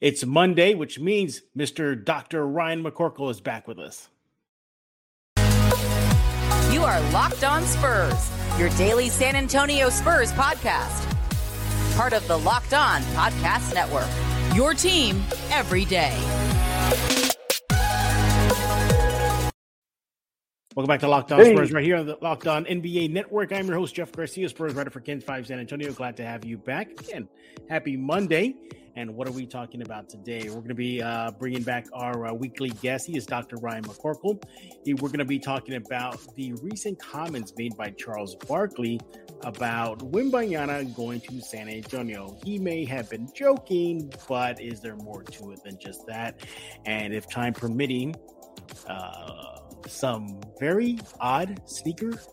It's Monday, which means Mr. Dr. Ryan McCorkle is back with us. You are Locked On Spurs, your daily San Antonio Spurs podcast. Part of the Locked On Podcast Network. Your team every day. Welcome back to Locked On hey. Spurs, right here on the Locked On NBA Network. I'm your host, Jeff Garcia, Spurs writer for KENS 5 San Antonio. Glad to have you back again. Happy Monday. And what are we talking about today? We're going to be uh, bringing back our uh, weekly guest. He is Dr. Ryan McCorkle. He, we're going to be talking about the recent comments made by Charles Barkley about Wembanyama going to San Antonio. He may have been joking, but is there more to it than just that? And if time permitting, uh, some very odd sneakers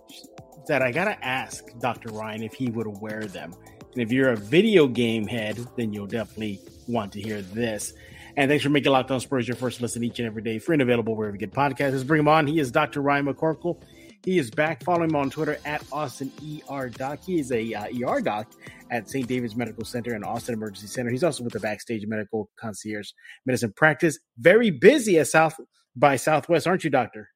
that I gotta ask Dr. Ryan if he would wear them. And if you're a video game head, then you'll definitely want to hear this. And thanks for making Locked On Spurs your first listen each and every day. Free and available wherever you get podcasts. Let's bring him on. He is Dr. Ryan McCorkle. He is back. Follow him on Twitter at Austin ER Doc. He is a uh, ER doc at St. David's Medical Center and Austin Emergency Center. He's also with the Backstage Medical Concierge Medicine Practice. Very busy at South by Southwest, aren't you, Doctor?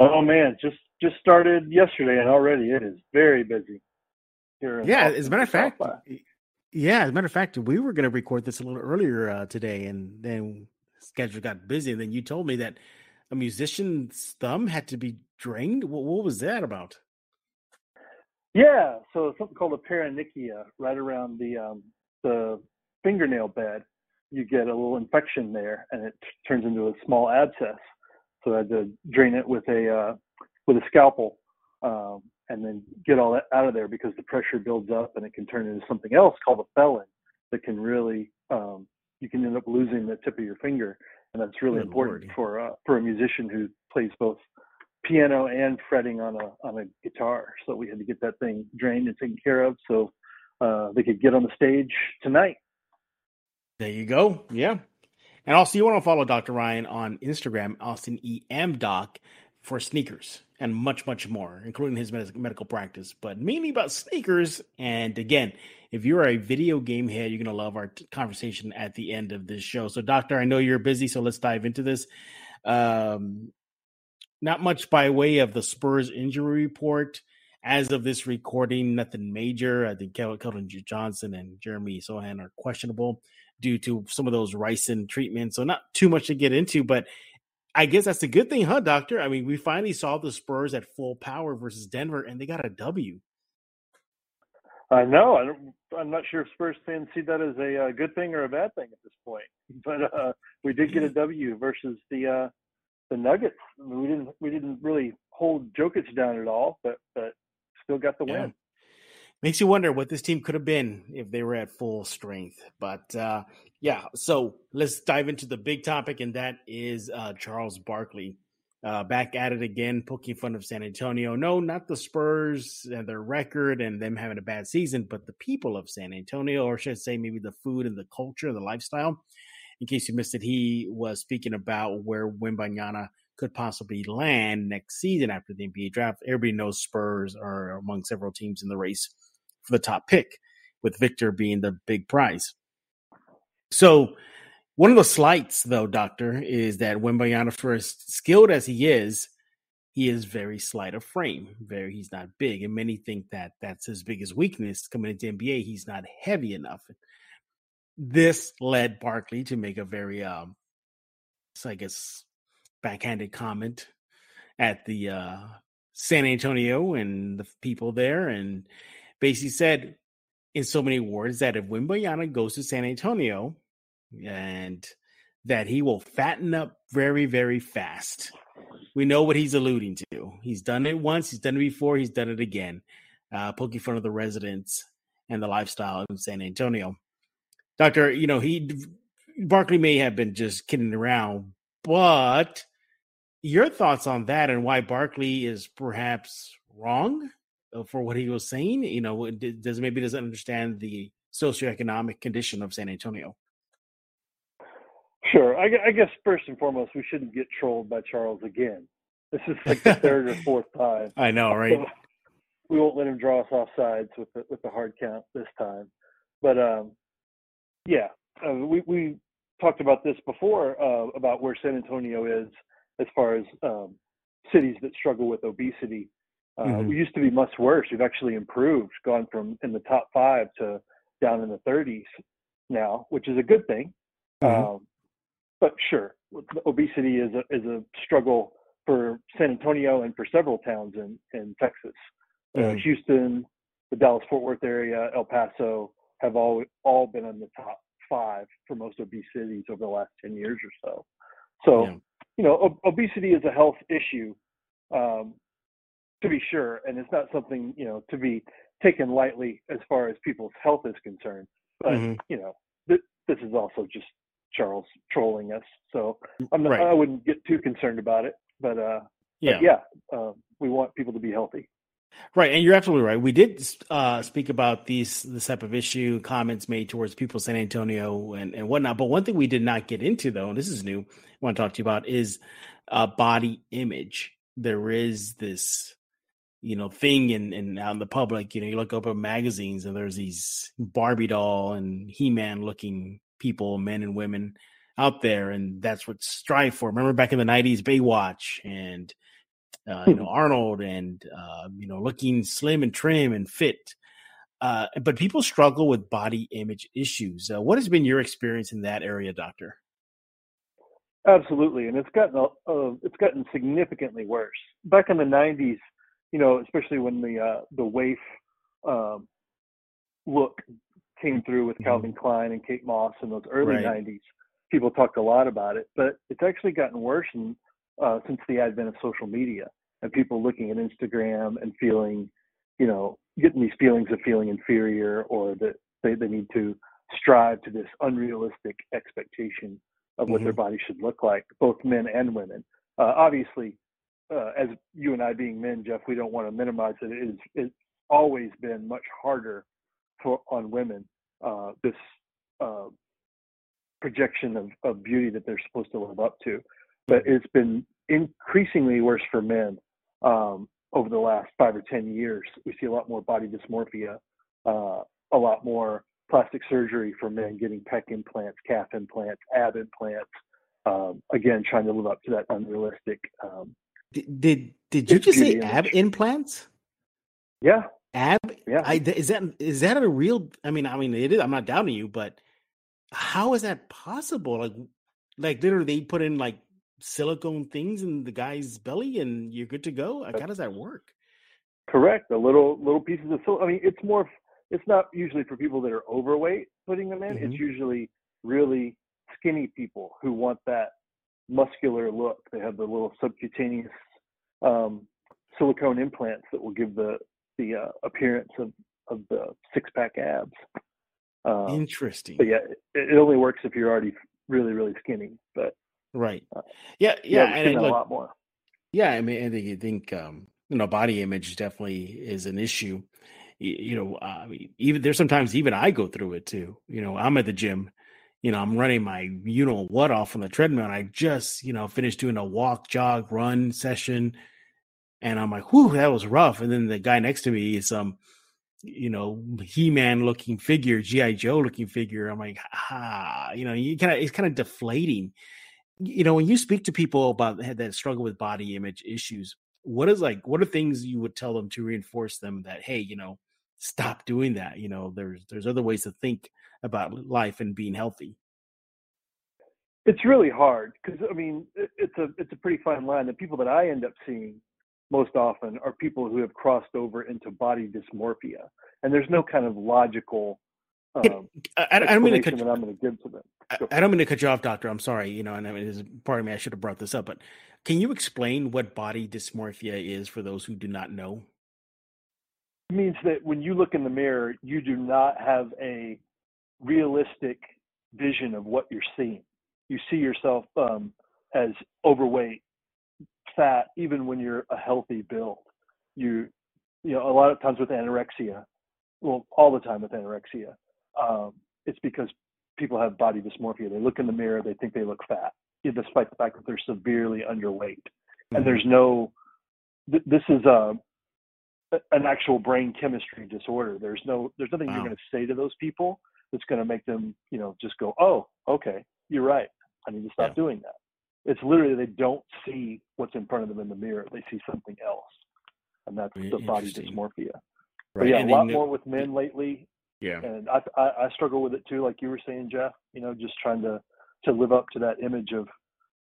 Oh man, just just started yesterday and already it is very busy. Here yeah, as a matter of fact, yeah, as a matter of fact, we were going to record this a little earlier uh, today, and then schedule got busy. And then you told me that a musician's thumb had to be drained. What, what was that about? Yeah, so something called a paronychia, right around the um, the fingernail bed. You get a little infection there, and it t- turns into a small abscess so I had to drain it with a uh, with a scalpel um, and then get all that out of there because the pressure builds up and it can turn into something else called a felon that can really um, you can end up losing the tip of your finger and that's really Good important Lord. for uh, for a musician who plays both piano and fretting on a on a guitar. So we had to get that thing drained and taken care of so uh, they could get on the stage tonight. There you go. Yeah, and also, you want to follow Dr. Ryan on Instagram, Austin EM Doc, for sneakers and much, much more, including his medical practice, but mainly about sneakers. And again, if you're a video game head, you're going to love our t- conversation at the end of this show. So, Doctor, I know you're busy, so let's dive into this. Um, not much by way of the Spurs injury report. As of this recording, nothing major. I think Keldon Johnson and Jeremy Sochan are questionable due to some of those ricin treatments. So not too much to get into, but I guess that's a good thing, huh, Doctor? I mean, we finally saw the Spurs at full power versus Denver, and they got a W. I know. I am not sure if Spurs fans see that as a uh, good thing or a bad thing at this point. But uh, we did get a W versus the uh, the Nuggets. We didn't we didn't really hold Jokic down at all, but but still got the yeah. win makes you wonder what this team could have been if they were at full strength. But uh, yeah, so let's dive into the big topic, and that is uh, Charles Barkley. Uh, back at it again, poking fun of San Antonio. No, not the Spurs and their record and them having a bad season, but the people of San Antonio, or should I say, maybe the food and the culture, the lifestyle. In case you missed it, he was speaking about where Wembanyama could possibly land next season after the NBA draft. Everybody knows Spurs are among several teams in the race for the top pick, with Victor being the big prize. So, one of the slights, though, Doctor, is that Wembanyama, for as skilled as he is, he is very slight of frame. Very, he's not big, and many think that that's his biggest weakness coming into NBA. He's not heavy enough. This led Barkley to make a very, um, I guess, backhanded comment at the uh, San Antonio and the people there, and basically said in so many words that if Wembanyama goes to San Antonio and that he will fatten up very, very fast. We know what he's alluding to. He's done it once, he's done it before, he's done it again, uh, poking fun of the residents and the lifestyle in San Antonio. Doctor, you know, he Barkley may have been just kidding around, but your thoughts on that and why Barkley is perhaps wrong for what he was saying? You know, does maybe doesn't understand the socioeconomic condition of San Antonio. Sure. I, I, guess first and foremost, we shouldn't get trolled by Charles again. This is like the third or fourth time. I know, right? So we won't let him draw us off sides with the, with the hard count this time. But um, yeah, uh, we we talked about this before uh, about where San Antonio is as far as um, cities that struggle with obesity. Uh, mm-hmm. We used to be much worse. We've actually improved, gone from in the top five to down in the 30s now, which is a good thing. Mm-hmm. Um, but sure, obesity is a is a struggle for San Antonio and for several towns in in Texas. Mm-hmm. Uh, Houston, the Dallas Fort Worth area, El Paso have all all been in the top five for most obese cities over the last ten years or so. So, yeah. you know, ob- obesity is a health issue, um, to be sure, and it's not something you know to be taken lightly as far as people's health is concerned. But mm-hmm. you know, th- this is also just Charles trolling us, so I'm not, right. I wouldn't get too concerned about it. But uh, yeah, but yeah, uh, we want people to be healthy. Right, and you're absolutely right. We did uh, speak about these this type of issue, comments made towards people in San Antonio and, and whatnot. But one thing we did not get into, though, and this is new, I want to talk to you about is uh, body image. There is this, you know, thing in, in out in the public. You know, you look up at magazines and there's these Barbie doll and He Man looking people, men and women out there, and that's what strive for. Remember back in the '90s, Baywatch and uh, you know Arnold and uh, you know looking slim and trim and fit. Uh, but people struggle with body image issues. Uh, what has been your experience in that area, doctor? Absolutely, and it's gotten uh, it's gotten significantly worse. Back in the '90s, you know, especially when the uh, the waif um, look came through with mm-hmm. Calvin Klein and Kate Moss in those early right. '90s, people talked a lot about it. But it's actually gotten worse in, uh, since the advent of social media and people looking at Instagram and feeling, you know, getting these feelings of feeling inferior or that they, they need to strive to this unrealistic expectation of what mm-hmm. their body should look like, both men and women. Uh, obviously, uh, as you and I being men, Jeff, we don't want to minimize it. It is, it's always been much harder for on women. Uh, this uh, projection of, of beauty that they're supposed to live up to, but it's been increasingly worse for men um, over the last five or ten years. We see a lot more body dysmorphia, uh, a lot more plastic surgery for men getting pec implants, calf implants, ab implants. Um, again, trying to live up to that unrealistic. Um, did did, did you just say ab implants? Yeah, ab. Yeah, I, is that is that a real? I mean, I mean, it is. I'm not doubting you, but how is that possible? Like, like literally, they put in like silicone things in the guy's belly, and you're good to go. Like, how does that work? Correct. The little little pieces of silicone. I mean, it's more. It's not usually for people that are overweight putting them in. Mm-hmm. It's usually really skinny people who want that muscular look. They have the little subcutaneous um, silicone implants that will give the the uh, appearance of of the six pack abs. Um, Interesting. But yeah, it, it, only works if you're already really really skinny. But right. Uh, yeah, yeah, yeah and look, a lot more. Yeah, I mean, I think you think um, you know body image definitely is an issue. You, you know, uh, even there's sometimes even I go through it too. You know, I'm at the gym. You know, I'm running my you know what off on the treadmill. I just you know finished doing a walk, jog, run session, and I'm like, "Whew, that was rough." And then the guy next to me is um you know, He-Man looking figure, GI Joe looking figure. I'm like, ah, you know, you kind of it's kind of deflating. You know, when you speak to people about that struggle with body image issues, what is like what are things you would tell them to reinforce them that hey, you know, stop doing that. You know, there's there's other ways to think about life and being healthy. It's really hard because I mean, it's a it's a pretty fine line. The people that I end up seeing most often are people who have crossed over into body dysmorphia, and there's no kind of logical. Um, I, I, don't mean to cut that I'm going to give to them. I, I, don't mean to cut you off, doctor. I'm sorry. You know, and I mean, is of me. I should have brought this up, but can you explain what body dysmorphia is for those who do not know? It means that when you look in the mirror, you do not have a realistic vision of what you're seeing. You see yourself um, as overweight fat even when you're a healthy build. You, you know, a lot of times with anorexia, well, all the time with anorexia, um, it's because people have body dysmorphia. They look in the mirror, they think they look fat, despite the fact that they're severely underweight. Mm-hmm. And there's no, th- this is a, an actual brain chemistry disorder. There's no, there's nothing wow. you're going to say to those people that's going to make them, you know, just go, oh, okay, you're right. I need to stop yeah. doing that. It's literally they don't see what's in front of them in the mirror. They see something else, and that's the body dysmorphia. Right. But yeah, and a lot more with men lately. Yeah, and I, I I struggle with it too, like you were saying, Jeff. You know, just trying to to live up to that image of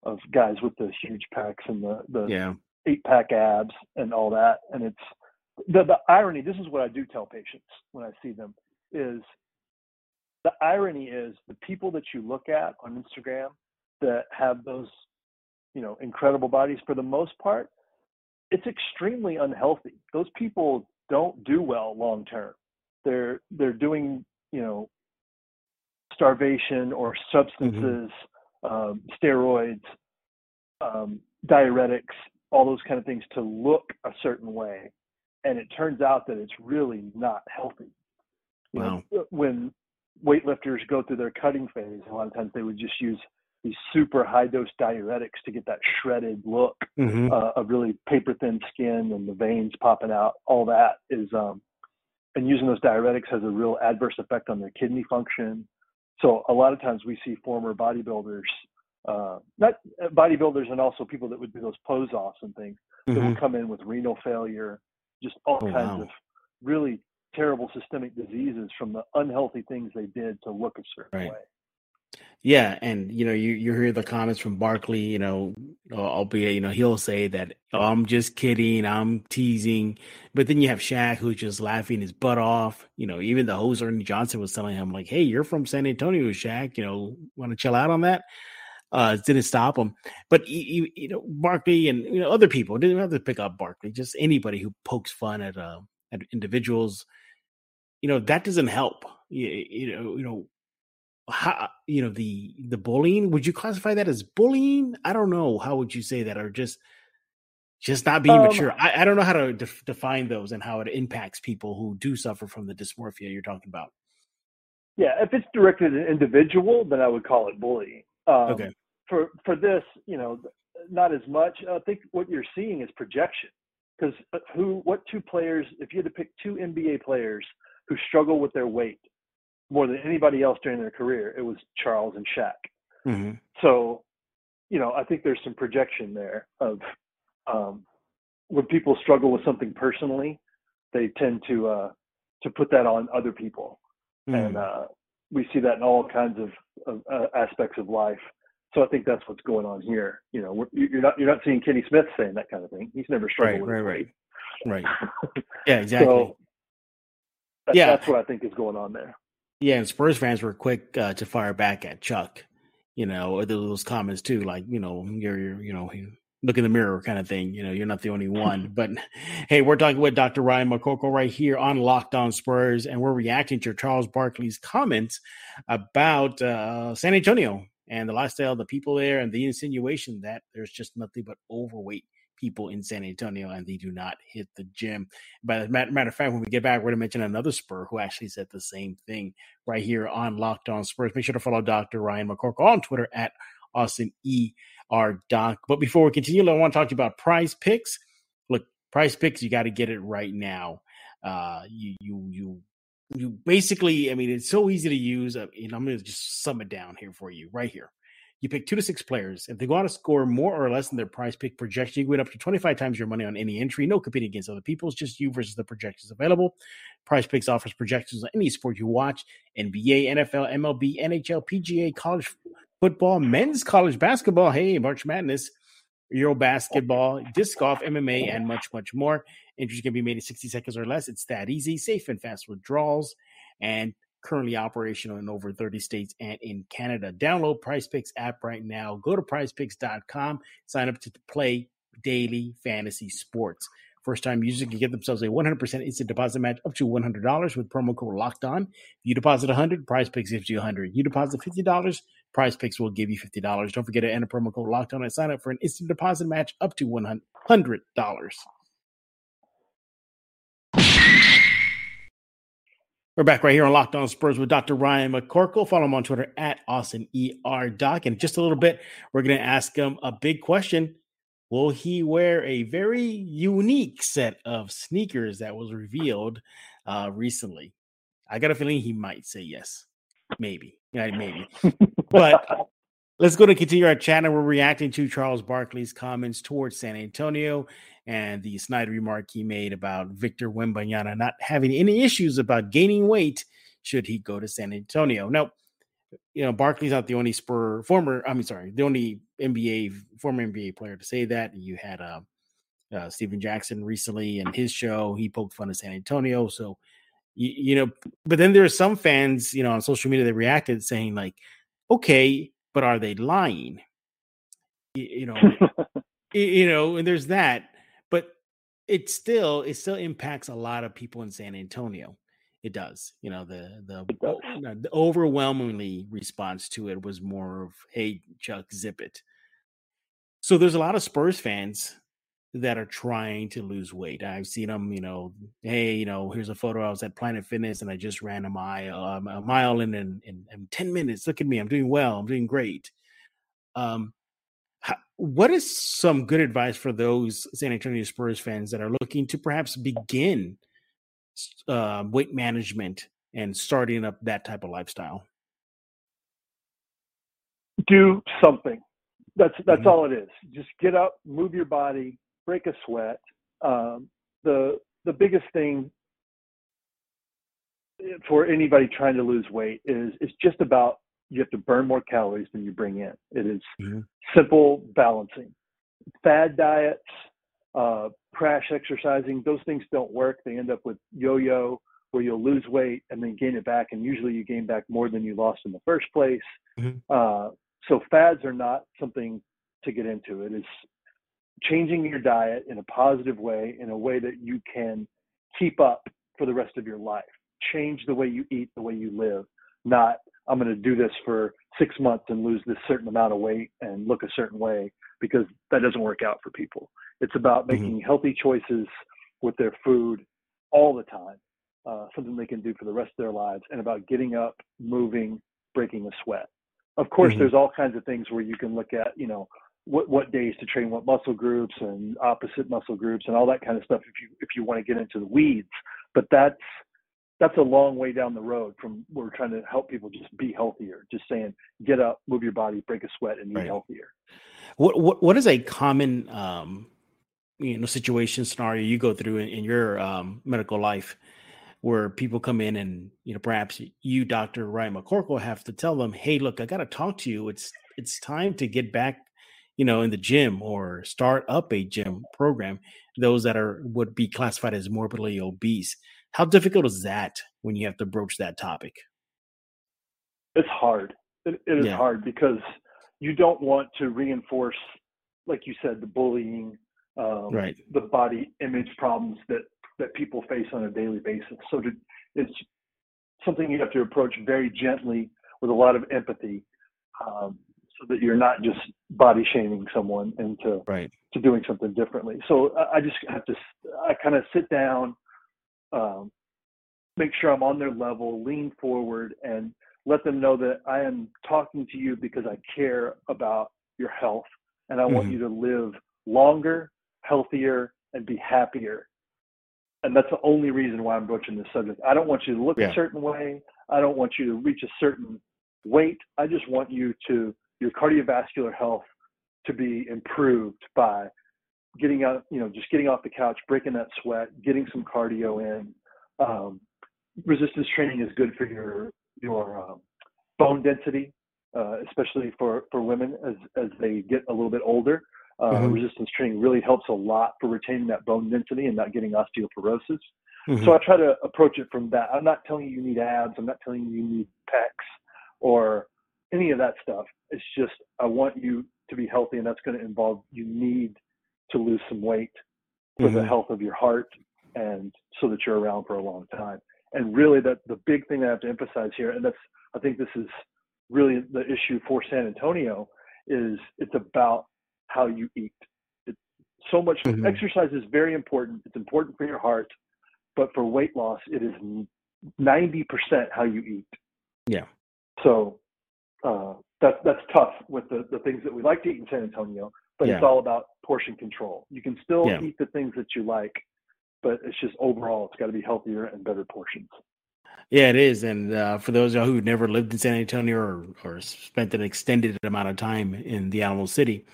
of guys with the huge packs and the the yeah. eight pack abs and all that. And it's the the irony. This is what I do tell patients when I see them is the irony is the people that you look at on Instagram that have those you know incredible bodies for the most part it's extremely unhealthy those people don't do well long term they're they're doing you know starvation or mm-hmm. substances mm-hmm. um, steroids um, diuretics all those kind of things to look a certain way and it turns out that it's really not healthy you wow. know when weightlifters go through their cutting phase a lot of times they would just use these super high dose diuretics to get that shredded look mm-hmm. uh, of really paper thin skin and the veins popping out. All that is, um, and using those diuretics has a real adverse effect on their kidney function. So a lot of times we see former bodybuilders, uh, not uh, bodybuilders, and also people that would do those pose offs and things mm-hmm. that would come in with renal failure, just all oh, kinds wow. of really terrible systemic diseases from the unhealthy things they did to look a certain right. way. Yeah, and you know, you you hear the comments from Barkley. You know, albeit you know he'll say that oh, I'm just kidding, I'm teasing, but then you have Shaq who's just laughing his butt off. You know, even the host Ernie Johnson was telling him like, "Hey, you're from San Antonio, Shaq. You know, want to chill out on that." Uh, didn't stop him, but you, you know Barkley and you know other people didn't have to pick up Barkley. Just anybody who pokes fun at uh, at individuals, you know that doesn't help. You, you know, you know how you know the the bullying would you classify that as bullying? I don't know. How would you say that? Or just just not being um, mature? I, I, don't know how to def- define those and how it impacts people who do suffer from the dysmorphia you're talking about. Yeah if it's directed at an individual then i would call it bullying. Um, okay. for for this you know not as much. I think what you're seeing is projection. Because uh, who what two players if you had to pick two nba players who struggle with their weight more than anybody else during their career, it was Charles and Shaq. Mm-hmm. So, you know, I think there's some projection there of um, when people struggle with something personally, they tend to uh, to put that on other people, mm-hmm. and uh, we see that in all kinds of, of uh, aspects of life. So I think that's what's going on here. You know, you're not you're not seeing Kenny Smith saying that kind of thing. He's never struggled right, with right, right, right. Yeah, exactly. so yeah, that's what I think is going on there. Yeah, and Spurs fans were quick uh, to fire back at Chuck, you know, or those comments too, like you know, you're, you're you know, look in the mirror kind of thing. You know, you're not the only one. but hey, we're talking with Dr. Ryan McCorkle right here on Locked On Spurs, and we're reacting to Charles Barkley's comments about uh, San Antonio and the lifestyle of the people there, and the insinuation that there's just nothing but overweight people in San Antonio and they do not hit the gym. But matter of fact, when we get back, we're going to mention another Spur who actually said the same thing right here on Locked On Spurs. Make sure to follow Dr. Ryan McCorkle on Twitter at Austin E. R. Doc. But before we continue, I want to talk to you about prize picks. Look, prize picks, you got to get it right now. Uh, you, you, you, you basically, I mean, it's so easy to use. Uh, and I'm going to just sum it down here for you right here. You pick two to six players. If they go on to score more or less than their prize pick projection, you win up to 25 times your money on any entry. No competing against other people. It's just you versus the projections available. Prize Picks offers projections on any sport you watch NBA, NFL, MLB, NHL, PGA, college football, men's college basketball, hey, March Madness, Euro basketball, disc golf, MMA, and much, much more. Entries can be made in 60 seconds or less. It's that easy, safe, and fast withdrawals. And currently operational in over 30 states and in Canada. Download Prize Picks app right now. Go to prizepicks.com, sign up to play daily fantasy sports. First time users can get themselves a 100% instant deposit match up to $100 with promo code locked on. If you deposit 100 Prize Picks gives you 100. You deposit $50, Prize Picks will give you $50. Don't forget to enter promo code locked on and sign up for an instant deposit match up to $100. We're back right here on Locked On Spurs with Dr. Ryan McCorkle. Follow him on Twitter at Austin ER Doc. And just a little bit, we're going to ask him a big question. Will he wear a very unique set of sneakers that was revealed uh, recently? I got a feeling he might say yes. maybe, yeah, maybe. but let's go to continue our chat, and we're reacting to Charles Barkley's comments towards San Antonio and the snide remark he made about Victor Wembanyama not having any issues about gaining weight should he go to San Antonio. Now, you know, Barkley's not the only Spur former, I mean, sorry, the only NBA former NBA player to say that. You had uh, uh, Stephen Jackson recently in his show. He poked fun at San Antonio. So, you, you know, but then there are some fans, you know, on social media that reacted saying like, okay, but are they lying? You, you know, you know, and there's that, it still it still impacts a lot of people in San Antonio. It does. You know, the the, the overwhelmingly response to it was more of, "Hey, Chuck, zip it." So there's a lot of Spurs fans that are trying to lose weight. I've seen them, you know, hey, you know, here's a photo. I was at Planet Fitness and I just ran a mile, um, a mile in, in, in, in 10 minutes. Look at me. I'm doing well. I'm doing great. Um, what is some good advice for those San Antonio Spurs fans that are looking to perhaps begin uh, weight management and starting up that type of lifestyle? Do something. That's that's mm-hmm. all it is. Just get up, move your body, break a sweat. Um, the the biggest thing for anybody trying to lose weight is it's just about you have to burn more calories than you bring in. It is mm-hmm. simple balancing. Fad diets, uh, crash exercising, those things don't work. They end up with yo-yo where you'll lose weight and then gain it back, and usually you gain back more than you lost in the first place. Mm-hmm. Uh, so fads are not something to get into. It is changing your diet in a positive way, in a way that you can keep up for the rest of your life. Change the way you eat, the way you live, not I'm going to do this for six months and lose this certain amount of weight and look a certain way because that doesn't work out for people. It's about mm-hmm. making mm-hmm. healthy choices with their food all the time, uh, something they can do for the rest of their lives, and about getting up, moving, breaking a sweat. Of course, mm-hmm. there's all kinds of things where you can look at, you know, what what days to train what muscle groups and opposite muscle groups and all that kind of stuff if you if you want to get into the weeds but that's that's a long way down the road from we're trying to help people just be healthier just saying get up move your body break a sweat and eat right. healthier what, what what is a common um you know situation scenario you go through in, in your um, medical life where people come in and you know perhaps you dr ryan mccorkle have to tell them hey look i got to talk to you it's it's time to get back you know, in the gym or start up a gym program, those that are would be classified as morbidly obese. How difficult is that when you have to broach that topic? It's hard. it, it is yeah. hard because you don't want to reinforce, like you said, the bullying, um, right. the body image problems that that people face on a daily basis. So to, it's something you have to approach very gently with a lot of empathy. Um, so that you're not just body shaming someone into right. to doing something differently. So I, I just have to I kind of sit down, um, make sure I'm on their level, lean forward, and let them know that I am talking to you because I care about your health and I mm-hmm. want you to live longer, healthier, and be happier. And that's the only reason why I'm broaching this subject. I don't want you to look yeah. a certain way. I don't want you to reach a certain weight. I just want you to your cardiovascular health to be improved by getting out, you know, just getting off the couch, breaking that sweat, getting some cardio in. Um, resistance training is good for your your um, bone density, uh, especially for for women as as they get a little bit older. Uh, mm-hmm. Resistance training really helps a lot for retaining that bone density and not getting osteoporosis. Mm-hmm. So I try to approach it from that. I'm not telling you you need abs. I'm not telling you you need pecs or any of that stuff. It's just I want you to be healthy, and that's going to involve you need to lose some weight for mm-hmm. the health of your heart and so that you're around for a long time. And really, that the big thing that I have to emphasize here, and that's I think this is really the issue for San Antonio, is it's about how you eat. It, so much mm-hmm. exercise is very important. It's important for your heart, but for weight loss, it is ninety percent how you eat. Yeah. So uh, that, that's tough with the, the things that we like to eat in San Antonio, but yeah. it's all about portion control. You can still yeah. eat the things that you like, but it's just overall, it's got to be healthier and better portions. Yeah, it is. And uh, for those of you who've never lived in San Antonio or, or spent an extended amount of time in the Alamo City,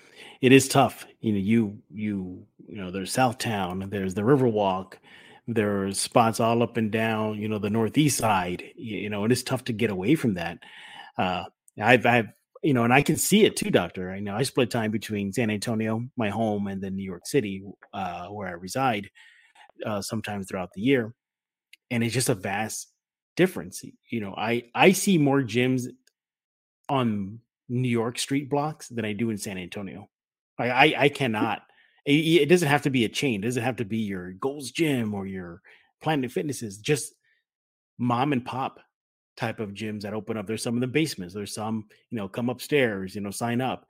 it is tough. You know, you you you know, there's Southtown, there's the Riverwalk, there's spots all up and down, you know, the northeast side. You know, and it's tough to get away from that. Uh, I've I've you know, and I can see it too, Doctor. I know I split time between San Antonio, my home, and then New York City, uh, where I reside, uh, sometimes throughout the year, and it's just a vast difference. You know, I I see more gyms on New York street blocks than I do in San Antonio. I I, I cannot. It, it, doesn't have to be a chain. It doesn't have to be your Gold's Gym or your Planet Fitnesses. Just mom and pop type of gyms that open up. There's some in the basements. There's some, you know, come upstairs, you know, sign up.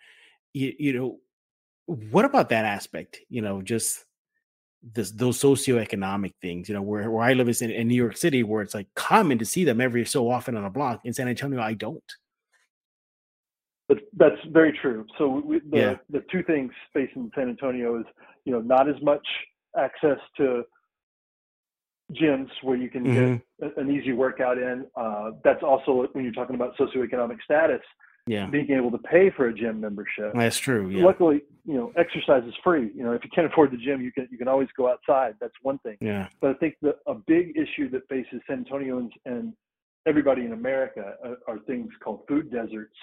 You, you know, what about that aspect? You know, just this those socioeconomic things. You know, where where I live is in, in New York City, where it's like common to see them every so often on a block. In San Antonio, I don't. But that's very true. So we, the yeah. the two things facing San Antonio is you know not as much access to gyms where you can mm-hmm. get an easy workout in. Uh, that's also when you're talking about socioeconomic status. Yeah. Being able to pay for a gym membership. That's true. Yeah. Luckily, you know, exercise is free. You know, if you can't afford the gym, you can you can always go outside. That's one thing. Yeah. But I think that a big issue that faces San Antonians and everybody in America are, uh, are things called food deserts,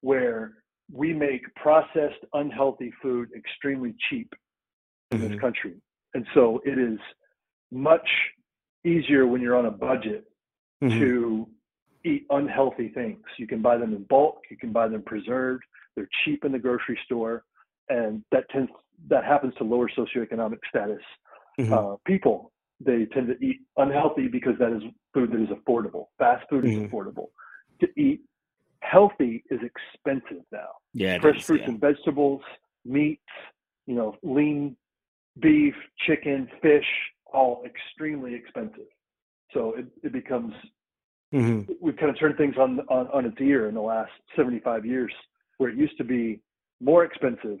where we make processed, unhealthy food extremely cheap in mm-hmm. this country, and so it is much easier when you're on a budget mm-hmm. to eat unhealthy things. You can buy them in bulk, you can buy them preserved, they're cheap in the grocery store, and that tends that happens to lower socioeconomic status mm-hmm. uh, people. They tend to eat unhealthy because that is food that is affordable. Fast food mm-hmm. is affordable. To eat healthy is expensive now. Yeah, fresh is, fruits yeah. and vegetables, meats, you know, lean beef, chicken, fish, all extremely expensive. So it, it becomes mm-hmm. we've kind of turned things on, on on its ear in the last 75 years, where it used to be more expensive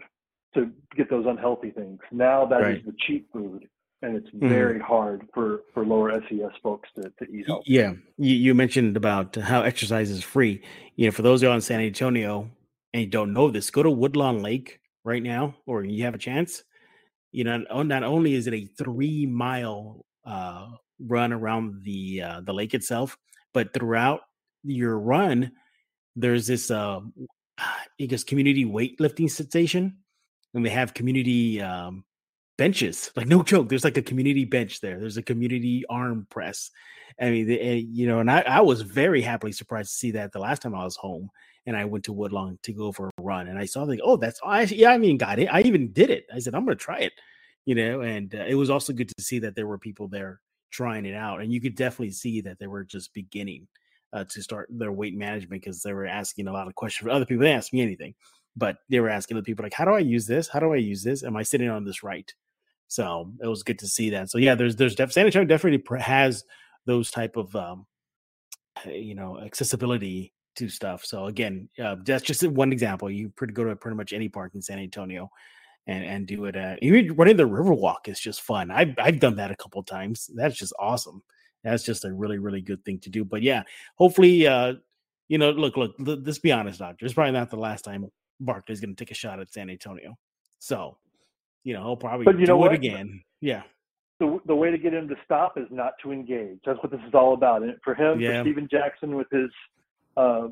to get those unhealthy things. Now that right. is the cheap food, and it's mm-hmm. very hard for for lower SES folks to, to eat healthy. Yeah, you, you mentioned about how exercise is free. You know, for those who are in San Antonio and you don't know this, go to Woodlawn Lake right now, or you have a chance you know, not only is it a three mile uh, run around the uh, the lake itself, but throughout your run, there's this uh, I guess community weightlifting station, and they have community um, benches. Like no joke, there's like a community bench there. There's a community arm press. I mean, they, eh, you know, and I, I was very happily surprised to see that the last time I was home and I went to Woodlawn to go for run, and I saw like, oh, that's I yeah, I mean, got it. I even did it. I said I'm gonna try it, you know, and uh, it was also good to see that there were people there trying it out, and you could definitely see that they were just beginning uh, to start their weight management because they were asking a lot of questions for other people. They didn't ask me anything, but they were asking the people like, how do I use this? How do I use this? Am I sitting on this right? So it was good to see that. So yeah, there's there's def- San Antonio definitely has those type of um, you know accessibility to stuff. So again, uh, that's just one example. You pretty go to pretty much any park in San Antonio and and do it at even running the Riverwalk is just fun. I've I've done that a couple times. That's just awesome. That's just a really really good thing to do. But yeah, hopefully, uh, you know, look look. Let's be honest, Doctor. It's probably not the last time Barkley's going to take a shot at San Antonio. So, you know, he'll probably but you do know it what? again. Yeah. The, the way to get him to stop is not to engage. That's what this is all about. And for him, yeah. for Stephen Jackson with his uh,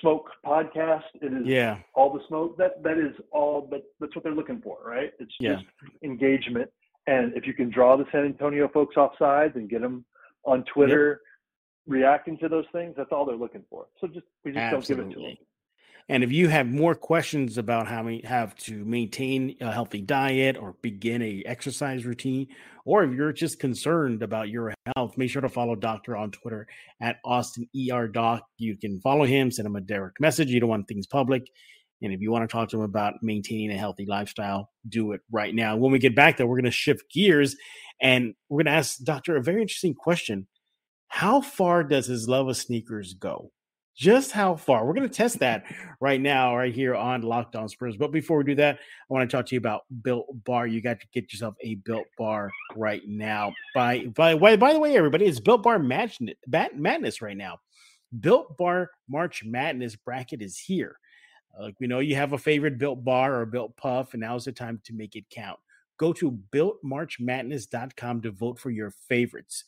smoke podcast, it is yeah. all the smoke. That that is all. But that's what they're looking for, right? It's yeah. just engagement. And if you can draw the San Antonio folks off sides and get them on Twitter yep. reacting to those things, that's all they're looking for. So just we just Absolutely. don't give it to them. And if you have more questions about how we have to maintain a healthy diet or begin a exercise routine, or if you're just concerned about your health, make sure to follow Doctor on Twitter at Austin ER Doc. You can follow him, send him a direct message. You don't want things public. And if you want to talk to him about maintaining a healthy lifestyle, do it right now. When we get back there, we're going to shift gears and we're going to ask Doctor a very interesting question. How far does his love of sneakers go? Just how far. We're going to test that right now, right here on Locked On Spurs. But before we do that, I want to talk to you about Built Bar. You got to get yourself a Built Bar right now. By by by, by the way, everybody, it's Built Bar March Madness right now. Built Bar March Madness bracket is here. Like we know you have a favorite Built Bar or Built Puff, and now's the time to make it count. Go to builtmarchmadness.com to vote for your favorites.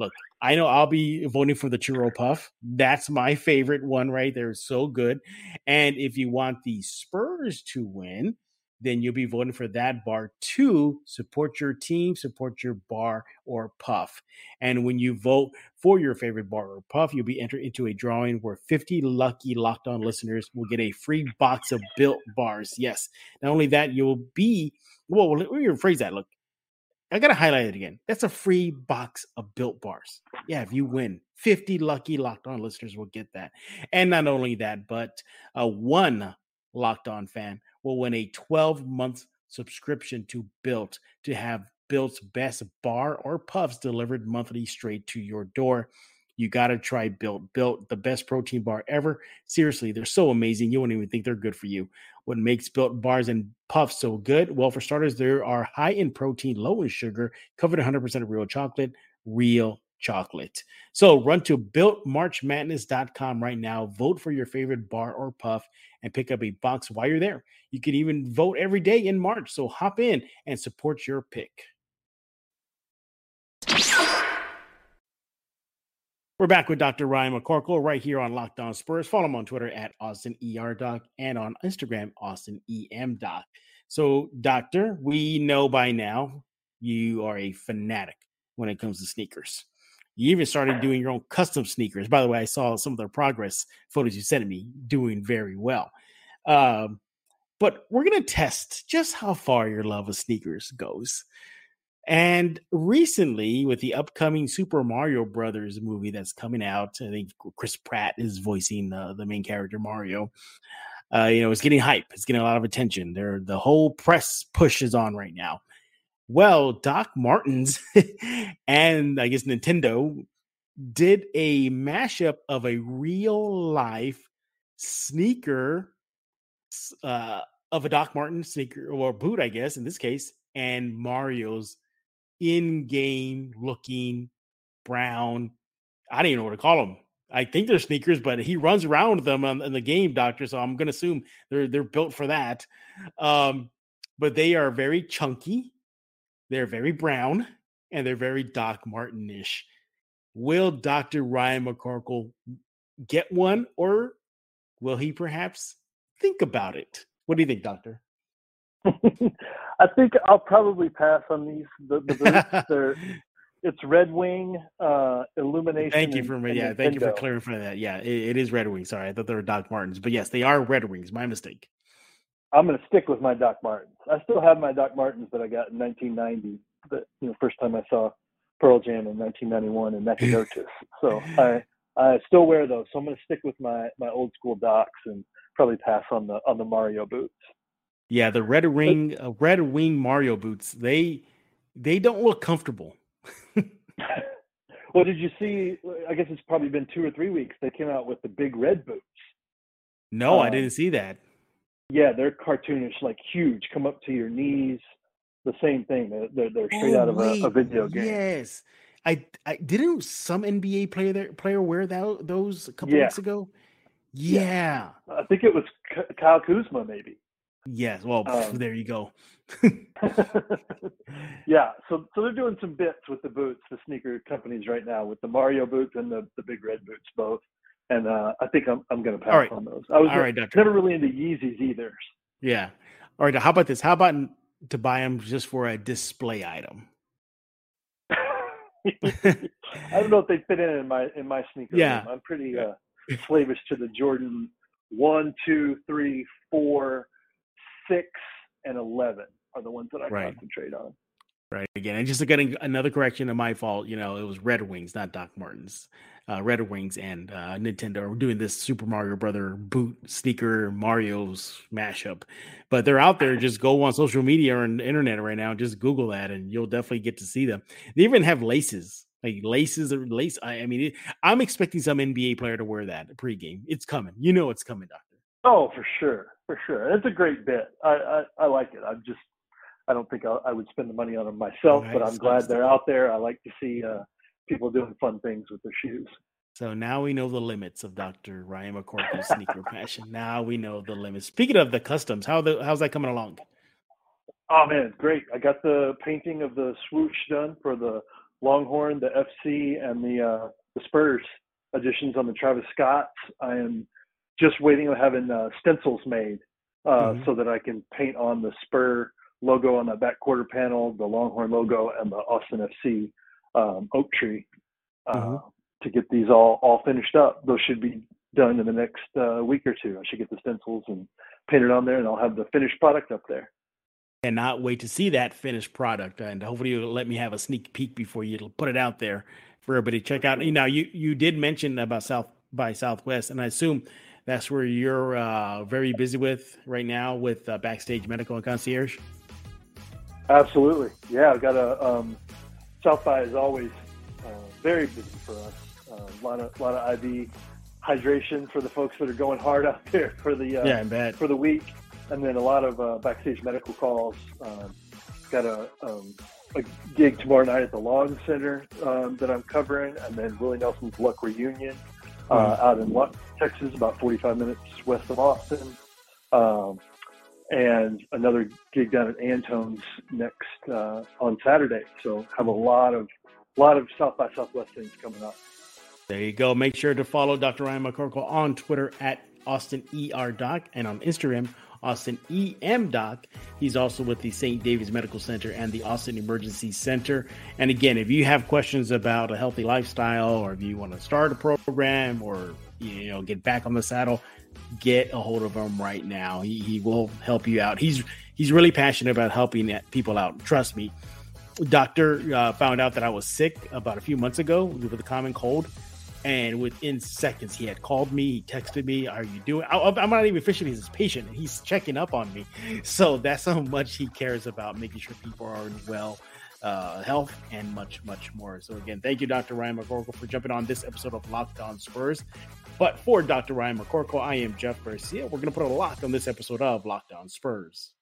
Look, I know I'll be voting for the churro puff. That's my favorite one right there. So good. And if you want the Spurs to win, then you'll be voting for that bar to support your team, support your bar or puff. And when you vote for your favorite bar or puff, you'll be entered into a drawing where 50 lucky locked on listeners will get a free box of built bars. Yes. Not only that, you'll be, well, let me rephrase that. Look, I gotta highlight it again. That's a free box of built bars. Yeah, if you win, 50 lucky locked on listeners will get that. And not only that, but uh, one locked on fan will win a 12 month subscription to Built to have Built's best bar or puffs delivered monthly straight to your door. You got to try Built. Built, the best protein bar ever. Seriously, they're so amazing. You won't even think they're good for you. What makes Built bars and puffs so good? Well, for starters, they are high in protein, low in sugar, covered 100% of real chocolate, real chocolate. So run to builtmarchmadness.com right now. Vote for your favorite bar or puff and pick up a box while you're there. You can even vote every day in March. So hop in and support your pick. We're back with Dr. Ryan McCorkle right here on Locked On Spurs. Follow him on Twitter at Austin ER Doc and on Instagram, Austin EM Doc. So, Doctor, we know by now you are a fanatic when it comes to sneakers. You even started doing your own custom sneakers. By the way, I saw some of the progress photos you sent me doing very well. Um, but we're going to test just how far your love of sneakers goes. And recently, with the upcoming Super Mario Brothers movie that's coming out, I think Chris Pratt is voicing uh, the main character Mario. Uh, you know, it's getting hype. It's getting a lot of attention. There, the whole press push is on right now. Well, Doc Martens and I guess Nintendo did a mashup of a real life sneaker uh, of a Doc Martens sneaker or boot, I guess in this case, and Mario's in-game looking brown. I don't even know what to call them. I think they're sneakers, but he runs around them in the game, doctor. So I'm going to assume they're they're built for that. Um, but they are very chunky, they're very brown, and they're very Doc Martens-ish. Will Doctor Ryan McCorkle get one, or will he perhaps think about it? What do you think, Doctor? I think I'll probably pass on these. The, the boots, they're it's Red Wing uh, Illumination. Thank you for and, yeah, and thank you for clarifying that. Yeah, it, it is Red Wing. Sorry, I thought they were Doc Martens, but yes, they are Red Wings. My mistake. I'm going to stick with my Doc Martens. I still have my Doc Martens that I got in 1990. The you know first time I saw Pearl Jam in 1991 and Nacogdoches. so I I still wear those. So I'm going to stick with my my old school Docs and probably pass on the on the Mario boots. Yeah, the red wing uh, red wing Mario boots. They they don't look comfortable. well, did you see? I guess it's probably been two or three weeks. They came out with the big red boots. No, um, I didn't see that. Yeah, they're cartoonish, like huge, come up to your knees. The same thing. They're they're straight oh, out of a, a, video game. Yes, I, I didn't some NBA player there, player wear that those a couple yeah. weeks ago. Yeah. yeah. I think it was Kyle Kuzma, maybe. Yes. Well, um, there you go. yeah. So so they're doing some bits with the boots, the sneaker companies right now, with the Mario boots and the, the big red boots both. And uh, I think I'm I'm going to pass right. on those. I was right, never really into Yeezys either. Yeah. All right. How about this? How about to buy them just for a display item? I don't know if they fit in in my in my sneaker. Yeah. I'm pretty uh, slavish to the Jordan one, two, three, four six and eleven are the ones that I right. concentrate on. Right. Again, and just getting another correction of my fault. You know, it was Red Wings, not Doc Martens. Uh, Red Wings and uh, Nintendo are doing this Super Mario Brother boot sneaker Mario's mashup, but they're out there. Just go on social media or on the internet right now. Just Google that, and you'll definitely get to see them. They even have laces like laces or lace. I, I mean, it, I'm expecting some NBA player to wear that pregame. It's coming. You know, it's coming, Doctor. Oh, for sure, for sure. It's a great bit. I I, I like it. I'm just I don't think I, I would spend the money on them myself, but I'm glad they're out there. I like to see uh, people doing fun things with their shoes. So now we know the limits of Dr. Ryan McCorkle's sneaker passion. Now we know the limits. Speaking of the customs, how the how's that coming along? Oh man, great! I got the painting of the swoosh done for the Longhorn, the FC, and the uh, the Spurs editions on the Travis Scotts. I am just waiting on having uh, stencils made uh, mm-hmm. so that I can paint on the Spur logo on the back quarter panel, the Longhorn logo, and the Austin FC um, oak tree uh, mm-hmm. to get these all all finished up. Those should be done in the next uh, week or two. I should get the stencils and painted on there, and I'll have the finished product up there. Cannot wait to see that finished product, and hopefully you'll let me have a sneak peek before you put it out there for everybody to check out. Now, you you did mention about South by Southwest, and I assume that's where you're uh, very busy with right now with uh, backstage medical and concierge. Absolutely, yeah. I've got a um, South by is always uh, very busy for us. Uh, a lot of lot of IV hydration for the folks that are going hard out there for the uh, yeah, for the week, and then a lot of uh, backstage medical calls. Um, got a, um, a gig tomorrow night at the Long Center um, that I'm covering, and then Willie Nelson's Luck Reunion uh, out in Texas, about 45 minutes west of Austin. Um, and another gig down at Antone's next uh, on Saturday. So have a lot of lot of South by Southwest things coming up. There you go. Make sure to follow Dr. Ryan McCorkle on Twitter at Austin ER Doc and on Instagram Austin EM Doc. He's also with the St. David's Medical Center and the Austin Emergency Center. And again, if you have questions about a healthy lifestyle or if you want to start a program or you know get back on the saddle, get a hold of him right now. He, he will help you out. He's he's really passionate about helping people out. Trust me. Doctor uh, found out that I was sick about a few months ago with a common cold, and within seconds he had called me. He texted me, "Are you doing?" I, am not even officially his patient. He's checking up on me, so that's how much he cares about making sure people are well uh, health, and much, much more. So, again, thank you, Dr. Ryan McCorkle, for jumping on this episode of Locked On Spurs. But for Dr. Ryan McCorkle, I am Jeff Garcia. We're going to put a lock on this episode of Locked On Spurs.